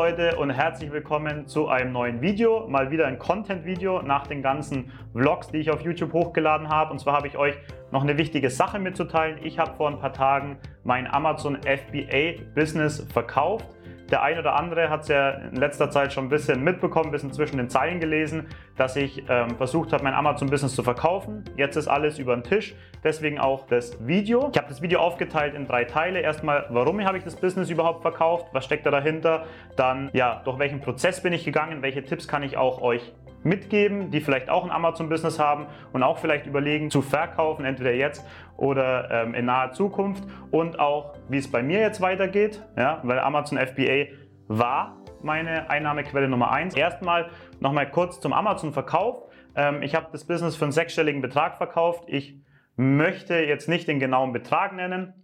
Leute und herzlich willkommen zu einem neuen Video. Mal wieder ein Content-Video nach den ganzen Vlogs, die ich auf YouTube hochgeladen habe. Und zwar habe ich euch noch eine wichtige Sache mitzuteilen. Ich habe vor ein paar Tagen mein Amazon FBA Business verkauft. Der ein oder andere hat es ja in letzter Zeit schon ein bisschen mitbekommen, ein bisschen zwischen den Zeilen gelesen, dass ich ähm, versucht habe, mein Amazon-Business zu verkaufen. Jetzt ist alles über den Tisch, deswegen auch das Video. Ich habe das Video aufgeteilt in drei Teile. Erstmal, warum habe ich das Business überhaupt verkauft? Was steckt da dahinter? Dann, ja, durch welchen Prozess bin ich gegangen? Welche Tipps kann ich auch euch mitgeben, die vielleicht auch ein Amazon-Business haben und auch vielleicht überlegen zu verkaufen, entweder jetzt oder ähm, in naher Zukunft und auch, wie es bei mir jetzt weitergeht, ja, weil Amazon FBA war meine Einnahmequelle Nummer eins. Erstmal nochmal kurz zum Amazon-Verkauf. Ähm, ich habe das Business für einen sechsstelligen Betrag verkauft. Ich möchte jetzt nicht den genauen Betrag nennen,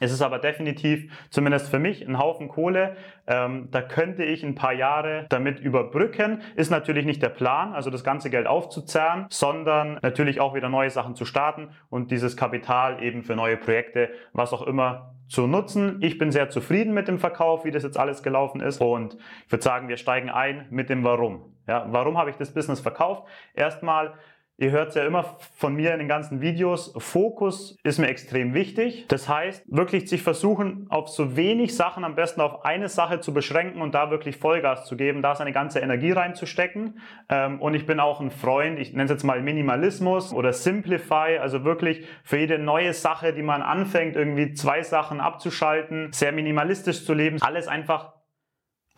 es ist aber definitiv, zumindest für mich, ein Haufen Kohle. Ähm, da könnte ich ein paar Jahre damit überbrücken. Ist natürlich nicht der Plan, also das ganze Geld aufzuzerren, sondern natürlich auch wieder neue Sachen zu starten und dieses Kapital eben für neue Projekte, was auch immer zu nutzen. Ich bin sehr zufrieden mit dem Verkauf, wie das jetzt alles gelaufen ist. Und ich würde sagen, wir steigen ein mit dem Warum. Ja, warum habe ich das Business verkauft? Erstmal Ihr hört es ja immer von mir in den ganzen Videos, Fokus ist mir extrem wichtig. Das heißt, wirklich sich versuchen, auf so wenig Sachen, am besten auf eine Sache zu beschränken und da wirklich Vollgas zu geben, da seine ganze Energie reinzustecken. Ähm, und ich bin auch ein Freund, ich nenne es jetzt mal Minimalismus oder Simplify, also wirklich für jede neue Sache, die man anfängt, irgendwie zwei Sachen abzuschalten, sehr minimalistisch zu leben, alles einfach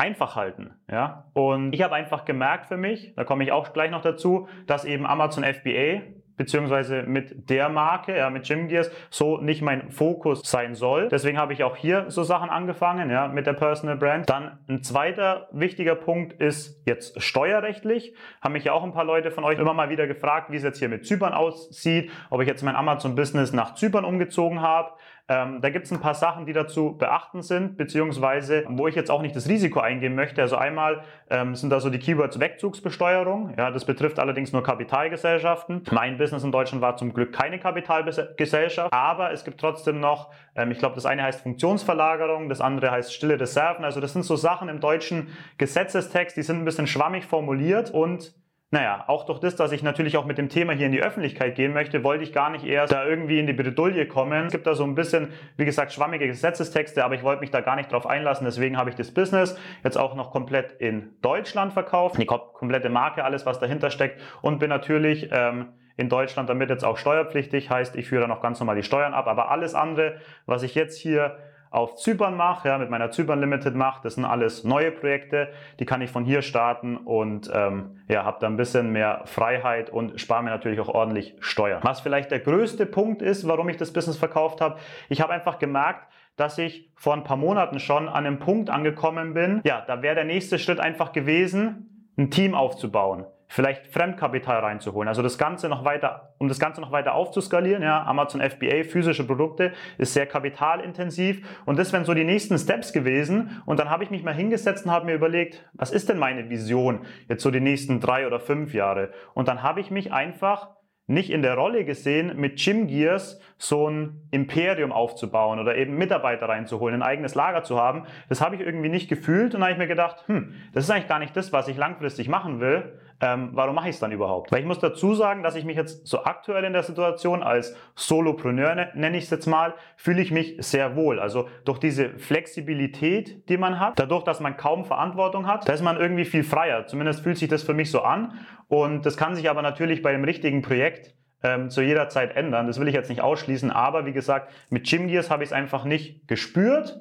einfach halten. Ja? Und ich habe einfach gemerkt für mich, da komme ich auch gleich noch dazu, dass eben Amazon FBA beziehungsweise mit der Marke, ja, mit Gym Gears, so nicht mein Fokus sein soll. Deswegen habe ich auch hier so Sachen angefangen, ja, mit der Personal Brand. Dann ein zweiter wichtiger Punkt ist jetzt steuerrechtlich. Haben mich ja auch ein paar Leute von euch immer mal wieder gefragt, wie es jetzt hier mit Zypern aussieht, ob ich jetzt mein Amazon Business nach Zypern umgezogen habe. Ähm, da gibt es ein paar Sachen, die dazu beachten sind, beziehungsweise wo ich jetzt auch nicht das Risiko eingehen möchte. Also einmal ähm, sind da so die Keywords Wegzugsbesteuerung. Ja, das betrifft allerdings nur Kapitalgesellschaften. Mein Business in Deutschland war zum Glück keine Kapitalgesellschaft, aber es gibt trotzdem noch, ähm, ich glaube, das eine heißt Funktionsverlagerung, das andere heißt stille Reserven. Also das sind so Sachen im deutschen Gesetzestext, die sind ein bisschen schwammig formuliert und naja, auch durch das, dass ich natürlich auch mit dem Thema hier in die Öffentlichkeit gehen möchte, wollte ich gar nicht erst da irgendwie in die Bredouille kommen. Es gibt da so ein bisschen, wie gesagt, schwammige Gesetzestexte, aber ich wollte mich da gar nicht drauf einlassen. Deswegen habe ich das Business jetzt auch noch komplett in Deutschland verkauft. Die komplette Marke, alles, was dahinter steckt und bin natürlich ähm, in Deutschland damit jetzt auch steuerpflichtig. Heißt, ich führe dann auch ganz normal die Steuern ab. Aber alles andere, was ich jetzt hier auf Zypern mache, ja, mit meiner Zypern Limited mache. Das sind alles neue Projekte, die kann ich von hier starten und ähm, ja, habe da ein bisschen mehr Freiheit und spare mir natürlich auch ordentlich Steuern. Was vielleicht der größte Punkt ist, warum ich das Business verkauft habe, ich habe einfach gemerkt, dass ich vor ein paar Monaten schon an einem Punkt angekommen bin. Ja, da wäre der nächste Schritt einfach gewesen, ein Team aufzubauen vielleicht Fremdkapital reinzuholen. Also das Ganze noch weiter, um das Ganze noch weiter aufzuskalieren, ja, Amazon FBA, physische Produkte, ist sehr kapitalintensiv und das wären so die nächsten Steps gewesen und dann habe ich mich mal hingesetzt und habe mir überlegt, was ist denn meine Vision jetzt so die nächsten drei oder fünf Jahre und dann habe ich mich einfach nicht in der Rolle gesehen, mit Gym Gears so ein Imperium aufzubauen oder eben Mitarbeiter reinzuholen, ein eigenes Lager zu haben. Das habe ich irgendwie nicht gefühlt und dann habe ich mir gedacht, hm, das ist eigentlich gar nicht das, was ich langfristig machen will. Ähm, warum mache ich es dann überhaupt? Weil ich muss dazu sagen, dass ich mich jetzt so aktuell in der Situation als Solopreneur, ne, nenne ich es jetzt mal, fühle ich mich sehr wohl. Also durch diese Flexibilität, die man hat, dadurch, dass man kaum Verantwortung hat, da ist man irgendwie viel freier. Zumindest fühlt sich das für mich so an. Und das kann sich aber natürlich bei dem richtigen Projekt ähm, zu jeder Zeit ändern. Das will ich jetzt nicht ausschließen, aber wie gesagt, mit Gym Gears habe ich es einfach nicht gespürt,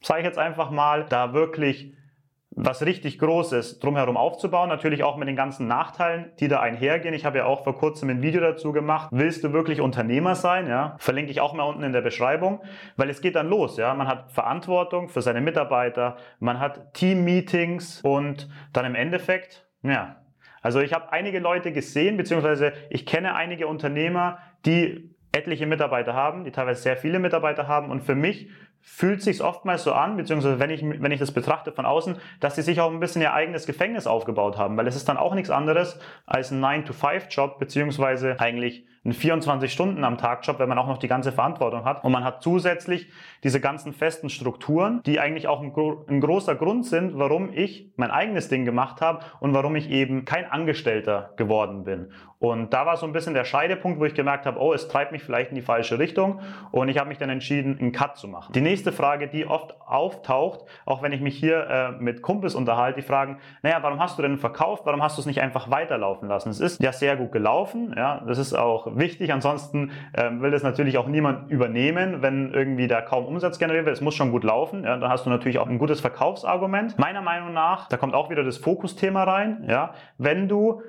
sage ich jetzt einfach mal, da wirklich was richtig Großes drumherum aufzubauen. Natürlich auch mit den ganzen Nachteilen, die da einhergehen. Ich habe ja auch vor kurzem ein Video dazu gemacht. Willst du wirklich Unternehmer sein? Ja, verlinke ich auch mal unten in der Beschreibung, weil es geht dann los. Ja, man hat Verantwortung für seine Mitarbeiter, man hat Team-Meetings und dann im Endeffekt, ja. Also ich habe einige Leute gesehen, beziehungsweise ich kenne einige Unternehmer, die etliche Mitarbeiter haben, die teilweise sehr viele Mitarbeiter haben und für mich fühlt sich oftmals so an, beziehungsweise wenn ich, wenn ich das betrachte von außen, dass sie sich auch ein bisschen ihr eigenes Gefängnis aufgebaut haben, weil es ist dann auch nichts anderes als ein 9-to-5-Job, beziehungsweise eigentlich ein 24 Stunden am Tag Job, wenn man auch noch die ganze Verantwortung hat. Und man hat zusätzlich diese ganzen festen Strukturen, die eigentlich auch ein, ein großer Grund sind, warum ich mein eigenes Ding gemacht habe und warum ich eben kein Angestellter geworden bin. Und da war so ein bisschen der Scheidepunkt, wo ich gemerkt habe, oh, es treibt mich vielleicht in die falsche Richtung. Und ich habe mich dann entschieden, einen Cut zu machen. Die nächste Frage, die oft auftaucht, auch wenn ich mich hier äh, mit Kumpels unterhalte, die fragen, naja, warum hast du denn verkauft? Warum hast du es nicht einfach weiterlaufen lassen? Es ist ja sehr gut gelaufen. Ja, das ist auch wichtig. Ansonsten äh, will das natürlich auch niemand übernehmen, wenn irgendwie da kaum Umsatz generiert wird. Es muss schon gut laufen. Ja, dann hast du natürlich auch ein gutes Verkaufsargument. Meiner Meinung nach, da kommt auch wieder das Fokusthema rein. Ja, wenn du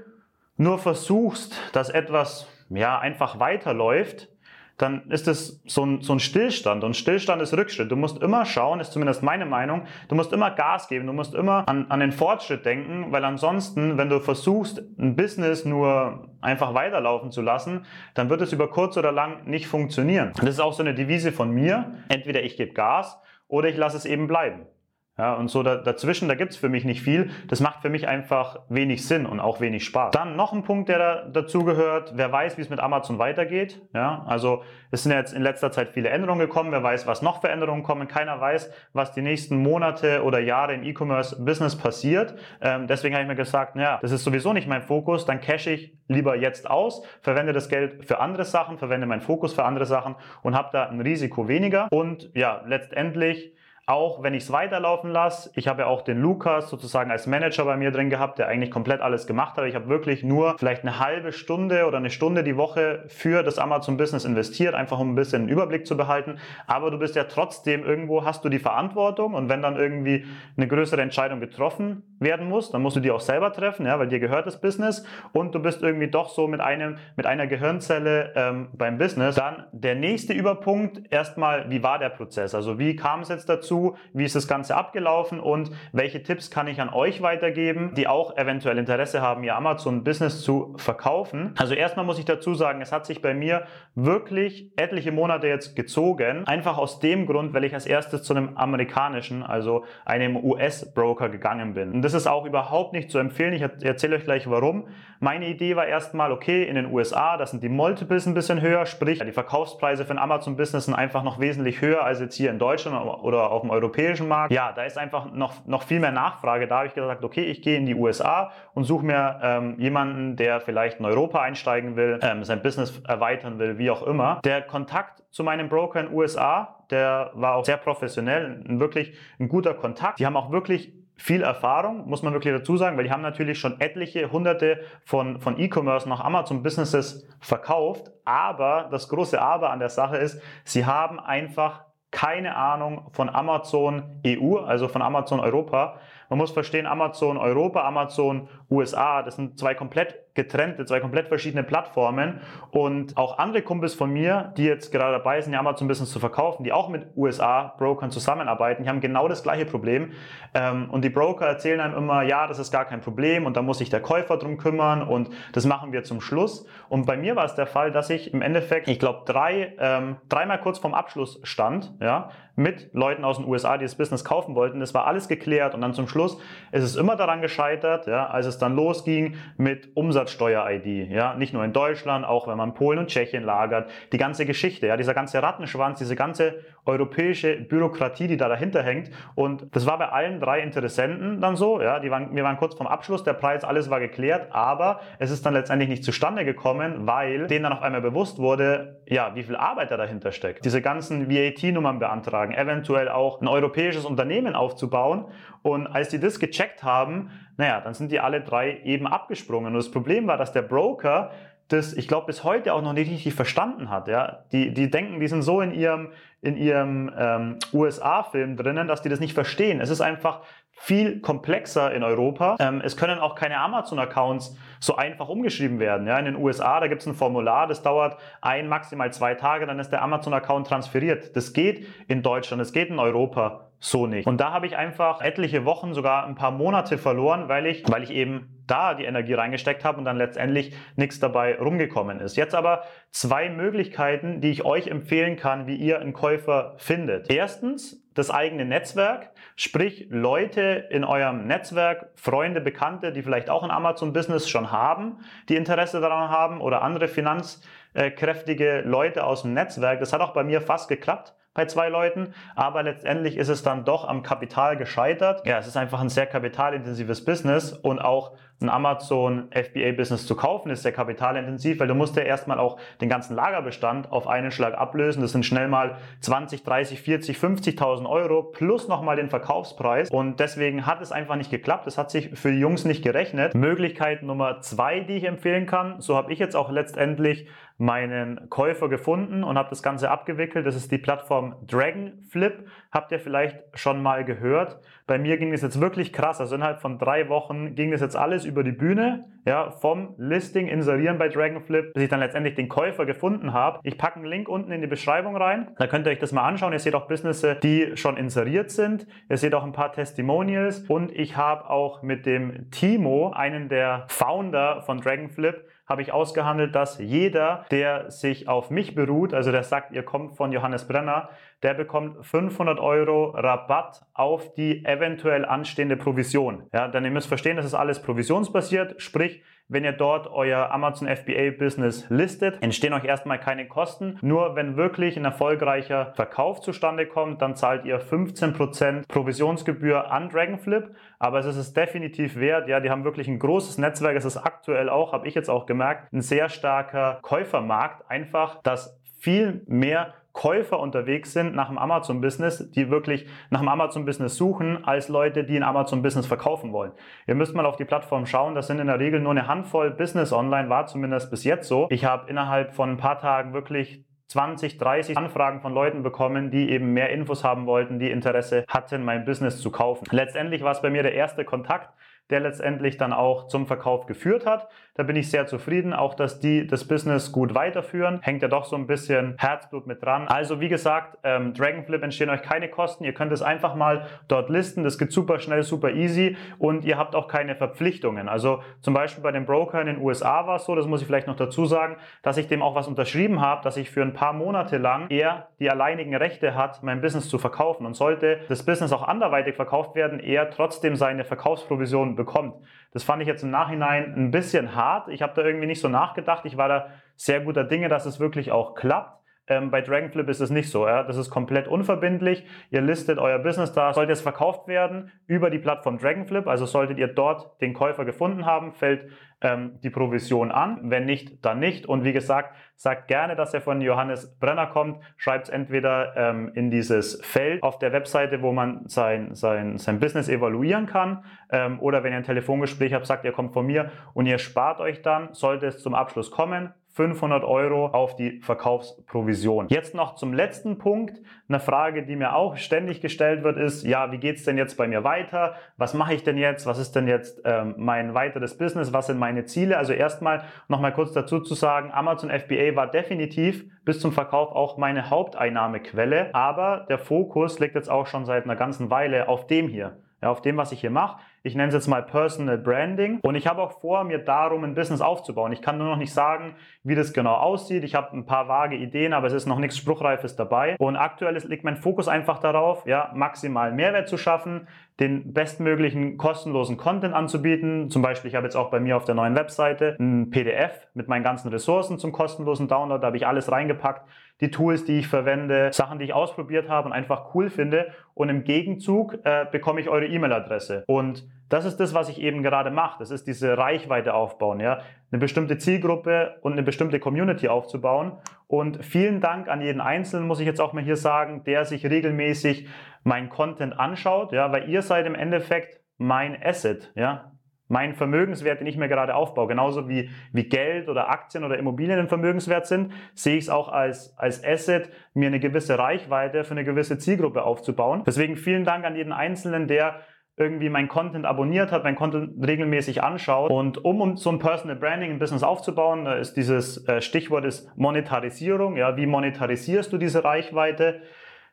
nur versuchst, dass etwas ja einfach weiterläuft, dann ist es so ein, so ein Stillstand und Stillstand ist Rückschritt. Du musst immer schauen, ist zumindest meine Meinung, du musst immer Gas geben, du musst immer an, an den Fortschritt denken, weil ansonsten, wenn du versuchst, ein Business nur einfach weiterlaufen zu lassen, dann wird es über kurz oder lang nicht funktionieren. das ist auch so eine Devise von mir. Entweder ich gebe Gas oder ich lasse es eben bleiben. Ja, und so da, dazwischen, da gibt's für mich nicht viel. Das macht für mich einfach wenig Sinn und auch wenig Spaß. Dann noch ein Punkt, der da, dazu gehört. Wer weiß, wie es mit Amazon weitergeht. Ja, also es sind jetzt in letzter Zeit viele Änderungen gekommen. Wer weiß, was noch für Änderungen kommen. Keiner weiß, was die nächsten Monate oder Jahre im E-Commerce-Business passiert. Ähm, deswegen habe ich mir gesagt, ja, das ist sowieso nicht mein Fokus. Dann cache ich lieber jetzt aus, verwende das Geld für andere Sachen, verwende meinen Fokus für andere Sachen und habe da ein Risiko weniger. Und ja, letztendlich auch wenn ich es weiterlaufen lasse, ich habe ja auch den Lukas sozusagen als Manager bei mir drin gehabt, der eigentlich komplett alles gemacht hat. Ich habe wirklich nur vielleicht eine halbe Stunde oder eine Stunde die Woche für das Amazon Business investiert, einfach um ein bisschen einen Überblick zu behalten. Aber du bist ja trotzdem irgendwo, hast du die Verantwortung und wenn dann irgendwie eine größere Entscheidung getroffen werden muss, dann musst du die auch selber treffen, ja, weil dir gehört das Business und du bist irgendwie doch so mit einem, mit einer Gehirnzelle ähm, beim Business. Dann der nächste Überpunkt, erstmal, wie war der Prozess? Also wie kam es jetzt dazu? wie ist das Ganze abgelaufen und welche Tipps kann ich an euch weitergeben, die auch eventuell Interesse haben, ihr Amazon-Business zu verkaufen. Also erstmal muss ich dazu sagen, es hat sich bei mir wirklich etliche Monate jetzt gezogen, einfach aus dem Grund, weil ich als erstes zu einem amerikanischen, also einem US-Broker gegangen bin. Und das ist auch überhaupt nicht zu empfehlen. Ich erzähle euch gleich warum. Meine Idee war erstmal, okay, in den USA, da sind die Multiples ein bisschen höher, sprich die Verkaufspreise für ein Amazon-Business sind einfach noch wesentlich höher als jetzt hier in Deutschland oder auf dem europäischen Markt. Ja, da ist einfach noch, noch viel mehr Nachfrage. Da habe ich gesagt, okay, ich gehe in die USA und suche mir ähm, jemanden, der vielleicht in Europa einsteigen will, ähm, sein Business erweitern will, wie auch immer. Der Kontakt zu meinem Broker in USA, der war auch sehr professionell, wirklich ein guter Kontakt. Die haben auch wirklich viel Erfahrung, muss man wirklich dazu sagen, weil die haben natürlich schon etliche hunderte von, von E-Commerce nach Amazon Businesses verkauft. Aber das große Aber an der Sache ist, sie haben einfach keine Ahnung von Amazon EU, also von Amazon Europa. Man muss verstehen, Amazon Europa, Amazon USA, das sind zwei komplett getrennte, zwei komplett verschiedene Plattformen. Und auch andere Kumpels von mir, die jetzt gerade dabei sind, ihr Amazon Business zu verkaufen, die auch mit USA-Brokern zusammenarbeiten, die haben genau das gleiche Problem. Ähm, und die Broker erzählen einem immer, ja, das ist gar kein Problem und da muss sich der Käufer drum kümmern und das machen wir zum Schluss. Und bei mir war es der Fall, dass ich im Endeffekt, ich glaube, drei, ähm, dreimal kurz vorm Abschluss stand, ja, mit Leuten aus den USA, die das Business kaufen wollten, das war alles geklärt und dann zum Schluss ist es immer daran gescheitert, ja, als es dann losging mit Umsatz Umsatzsteuer-ID. Ja, nicht nur in Deutschland, auch wenn man Polen und Tschechien lagert. Die ganze Geschichte, ja, dieser ganze Rattenschwanz, diese ganze europäische Bürokratie, die da dahinter hängt. Und das war bei allen drei Interessenten dann so. Ja, die waren, wir waren kurz vorm Abschluss, der Preis, alles war geklärt, aber es ist dann letztendlich nicht zustande gekommen, weil denen dann auf einmal bewusst wurde, ja, wie viel Arbeit da dahinter steckt. Diese ganzen VAT-Nummern beantragen, eventuell auch ein europäisches Unternehmen aufzubauen. Und als die das gecheckt haben, naja, dann sind die alle drei eben abgesprungen. Und das Problem war, dass der Broker das, ich glaube, bis heute auch noch nicht richtig verstanden hat. Ja? Die, die denken, die sind so in ihrem, in ihrem ähm, USA-Film drinnen, dass die das nicht verstehen. Es ist einfach viel komplexer in Europa. Ähm, es können auch keine Amazon-Accounts so einfach umgeschrieben werden. Ja? In den USA, da gibt es ein Formular, das dauert ein, maximal zwei Tage, dann ist der Amazon-Account transferiert. Das geht in Deutschland, das geht in Europa so nicht. Und da habe ich einfach etliche Wochen, sogar ein paar Monate verloren, weil ich, weil ich eben da die Energie reingesteckt habe und dann letztendlich nichts dabei rumgekommen ist. Jetzt aber zwei Möglichkeiten, die ich euch empfehlen kann, wie ihr einen Käufer findet. Erstens das eigene Netzwerk, sprich Leute in eurem Netzwerk, Freunde, Bekannte, die vielleicht auch ein Amazon-Business schon haben, die Interesse daran haben oder andere finanzkräftige Leute aus dem Netzwerk. Das hat auch bei mir fast geklappt bei zwei Leuten, aber letztendlich ist es dann doch am Kapital gescheitert. Ja, es ist einfach ein sehr kapitalintensives Business und auch ein Amazon FBA Business zu kaufen ist sehr kapitalintensiv, weil du musst ja erstmal auch den ganzen Lagerbestand auf einen Schlag ablösen. Das sind schnell mal 20, 30, 40, 50.000 Euro plus nochmal den Verkaufspreis und deswegen hat es einfach nicht geklappt. Es hat sich für die Jungs nicht gerechnet. Möglichkeit Nummer zwei, die ich empfehlen kann, so habe ich jetzt auch letztendlich meinen Käufer gefunden und habe das Ganze abgewickelt. Das ist die Plattform Dragonflip. Habt ihr vielleicht schon mal gehört? Bei mir ging es jetzt wirklich krass. Also innerhalb von drei Wochen ging das jetzt alles über die Bühne. Ja, vom Listing inserieren bei Dragonflip, bis ich dann letztendlich den Käufer gefunden habe. Ich packe einen Link unten in die Beschreibung rein. Da könnt ihr euch das mal anschauen. Ihr seht auch Businesses, die schon inseriert sind. Ihr seht auch ein paar Testimonials und ich habe auch mit dem Timo, einen der Founder von Dragonflip, habe ich ausgehandelt, dass jeder, der sich auf mich beruht, also der sagt, ihr kommt von Johannes Brenner, der bekommt 500 Euro Rabatt auf die eventuell anstehende Provision. Ja, denn ihr müsst verstehen, das ist alles provisionsbasiert, sprich, wenn ihr dort euer Amazon FBA Business listet, entstehen euch erstmal keine Kosten. Nur wenn wirklich ein erfolgreicher Verkauf zustande kommt, dann zahlt ihr 15% Provisionsgebühr an Dragonflip. Aber es ist es definitiv wert. Ja, die haben wirklich ein großes Netzwerk. Es ist aktuell auch, habe ich jetzt auch gemerkt, ein sehr starker Käufermarkt. Einfach, dass viel mehr Käufer unterwegs sind nach dem Amazon-Business, die wirklich nach dem Amazon-Business suchen, als Leute, die ein Amazon-Business verkaufen wollen. Ihr müsst mal auf die Plattform schauen, das sind in der Regel nur eine Handvoll Business online, war zumindest bis jetzt so. Ich habe innerhalb von ein paar Tagen wirklich 20, 30 Anfragen von Leuten bekommen, die eben mehr Infos haben wollten, die Interesse hatten, mein Business zu kaufen. Letztendlich war es bei mir der erste Kontakt, der letztendlich dann auch zum Verkauf geführt hat. Da bin ich sehr zufrieden, auch dass die das Business gut weiterführen. Hängt ja doch so ein bisschen Herzblut mit dran. Also wie gesagt, ähm, Dragonflip entstehen euch keine Kosten. Ihr könnt es einfach mal dort listen. Das geht super schnell, super easy und ihr habt auch keine Verpflichtungen. Also zum Beispiel bei dem Broker in den USA war es so, das muss ich vielleicht noch dazu sagen, dass ich dem auch was unterschrieben habe, dass ich für ein paar Monate lang er die alleinigen Rechte hat, mein Business zu verkaufen. Und sollte das Business auch anderweitig verkauft werden, er trotzdem seine Verkaufsprovision bekommt. Das fand ich jetzt im Nachhinein ein bisschen hart. Ich habe da irgendwie nicht so nachgedacht. Ich war da sehr guter Dinge, dass es wirklich auch klappt. Ähm, bei Dragonflip ist es nicht so. Ja? Das ist komplett unverbindlich. Ihr listet euer Business da. Sollte es verkauft werden über die Plattform Dragonflip, also solltet ihr dort den Käufer gefunden haben, fällt ähm, die Provision an. Wenn nicht, dann nicht. Und wie gesagt, sagt gerne, dass er von Johannes Brenner kommt. Schreibt es entweder ähm, in dieses Feld auf der Webseite, wo man sein, sein, sein Business evaluieren kann. Ähm, oder wenn ihr ein Telefongespräch habt, sagt, ihr kommt von mir und ihr spart euch dann, sollte es zum Abschluss kommen, 500 Euro auf die Verkaufsprovision. Jetzt noch zum letzten Punkt. Eine Frage, die mir auch ständig gestellt wird, ist, ja, wie geht's denn jetzt bei mir weiter? Was mache ich denn jetzt? Was ist denn jetzt ähm, mein weiteres Business? Was sind meine Ziele? Also erstmal nochmal kurz dazu zu sagen, Amazon FBA war definitiv bis zum Verkauf auch meine Haupteinnahmequelle, aber der Fokus liegt jetzt auch schon seit einer ganzen Weile auf dem hier ja, auf dem, was ich hier mache. Ich nenne es jetzt mal Personal Branding und ich habe auch vor, mir darum ein Business aufzubauen. Ich kann nur noch nicht sagen, wie das genau aussieht. Ich habe ein paar vage Ideen, aber es ist noch nichts Spruchreifes dabei. Und aktuell liegt mein Fokus einfach darauf, ja, maximal Mehrwert zu schaffen, den bestmöglichen kostenlosen Content anzubieten. Zum Beispiel, ich habe jetzt auch bei mir auf der neuen Webseite ein PDF mit meinen ganzen Ressourcen zum kostenlosen Download. Da habe ich alles reingepackt. Die Tools, die ich verwende, Sachen, die ich ausprobiert habe und einfach cool finde. Und im Gegenzug äh, bekomme ich eure E-Mail-Adresse. Und das ist das, was ich eben gerade mache. Das ist diese Reichweite aufbauen, ja. Eine bestimmte Zielgruppe und eine bestimmte Community aufzubauen. Und vielen Dank an jeden Einzelnen, muss ich jetzt auch mal hier sagen, der sich regelmäßig mein Content anschaut, ja, weil ihr seid im Endeffekt mein Asset, ja. Mein Vermögenswert, den ich mir gerade aufbaue, genauso wie, wie Geld oder Aktien oder Immobilien ein Vermögenswert sind, sehe ich es auch als, als Asset, mir eine gewisse Reichweite für eine gewisse Zielgruppe aufzubauen. Deswegen vielen Dank an jeden Einzelnen, der irgendwie mein Content abonniert hat, mein Content regelmäßig anschaut. Und um, um so ein Personal Branding ein Business aufzubauen, ist dieses äh, Stichwort ist Monetarisierung. Ja, wie monetarisierst du diese Reichweite?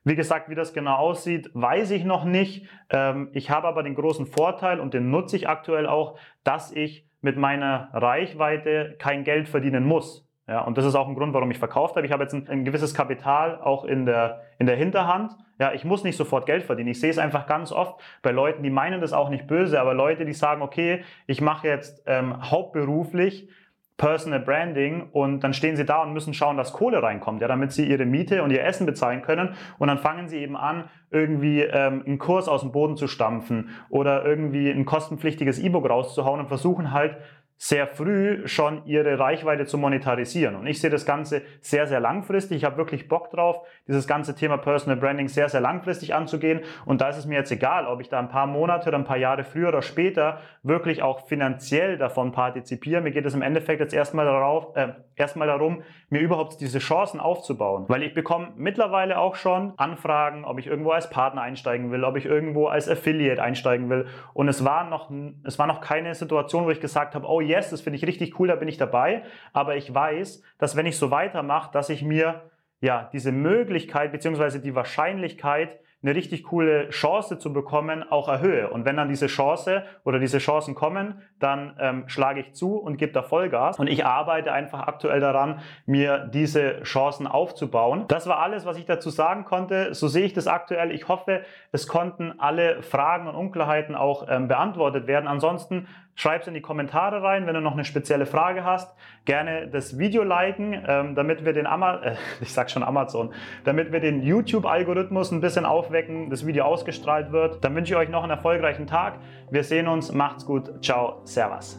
Wie gesagt, wie das genau aussieht, weiß ich noch nicht. Ähm, ich habe aber den großen Vorteil und den nutze ich aktuell auch, dass ich mit meiner Reichweite kein Geld verdienen muss. Ja, und das ist auch ein Grund, warum ich verkauft habe. Ich habe jetzt ein, ein, gewisses Kapital auch in der, in der Hinterhand. Ja, ich muss nicht sofort Geld verdienen. Ich sehe es einfach ganz oft bei Leuten, die meinen das auch nicht böse, aber Leute, die sagen, okay, ich mache jetzt ähm, hauptberuflich Personal Branding und dann stehen sie da und müssen schauen, dass Kohle reinkommt, ja, damit sie ihre Miete und ihr Essen bezahlen können. Und dann fangen sie eben an, irgendwie ähm, einen Kurs aus dem Boden zu stampfen oder irgendwie ein kostenpflichtiges E-Book rauszuhauen und versuchen halt sehr früh schon ihre Reichweite zu monetarisieren. Und ich sehe das Ganze sehr, sehr langfristig. Ich habe wirklich Bock drauf, dieses ganze Thema Personal Branding sehr, sehr langfristig anzugehen. Und da ist es mir jetzt egal, ob ich da ein paar Monate oder ein paar Jahre früher oder später wirklich auch finanziell davon partizipiere. Mir geht es im Endeffekt jetzt erstmal darauf, äh, erstmal darum, mir überhaupt diese Chancen aufzubauen. Weil ich bekomme mittlerweile auch schon Anfragen, ob ich irgendwo als Partner einsteigen will, ob ich irgendwo als Affiliate einsteigen will. Und es war noch, es war noch keine Situation, wo ich gesagt habe, oh yes, das finde ich richtig cool, da bin ich dabei. Aber ich weiß, dass wenn ich so weitermache, dass ich mir ja diese Möglichkeit bzw. die Wahrscheinlichkeit eine richtig coole Chance zu bekommen, auch erhöhe. Und wenn dann diese Chance oder diese Chancen kommen, dann ähm, schlage ich zu und gebe da Vollgas. Und ich arbeite einfach aktuell daran, mir diese Chancen aufzubauen. Das war alles, was ich dazu sagen konnte. So sehe ich das aktuell. Ich hoffe, es konnten alle Fragen und Unklarheiten auch ähm, beantwortet werden. Ansonsten schreib es in die Kommentare rein, wenn du noch eine spezielle Frage hast. Gerne das Video liken, ähm, damit wir den Ama äh, ich sag schon Amazon, damit wir den YouTube-Algorithmus ein bisschen aufwecken, das Video ausgestrahlt wird. Dann wünsche ich euch noch einen erfolgreichen Tag. Wir sehen uns. Macht's gut. Ciao. Servus.